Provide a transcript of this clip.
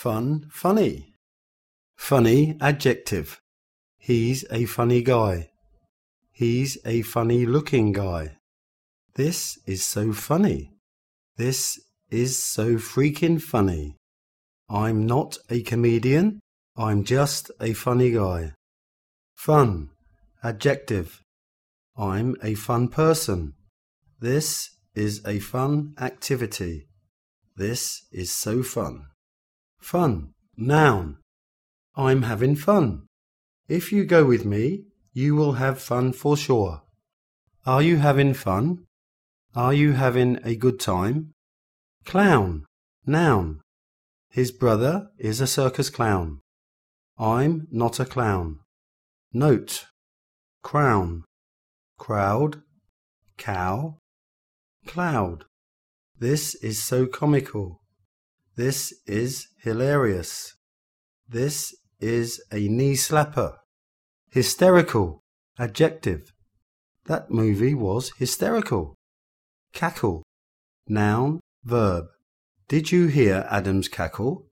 Fun, funny. Funny, adjective. He's a funny guy. He's a funny looking guy. This is so funny. This is so freaking funny. I'm not a comedian. I'm just a funny guy. Fun, adjective. I'm a fun person. This is a fun activity. This is so fun. Fun, noun. I'm having fun. If you go with me, you will have fun for sure. Are you having fun? Are you having a good time? Clown, noun. His brother is a circus clown. I'm not a clown. Note, crown, crowd, cow, cloud. This is so comical. This is hilarious. This is a knee slapper. Hysterical, adjective. That movie was hysterical. Cackle, noun, verb. Did you hear Adam's cackle?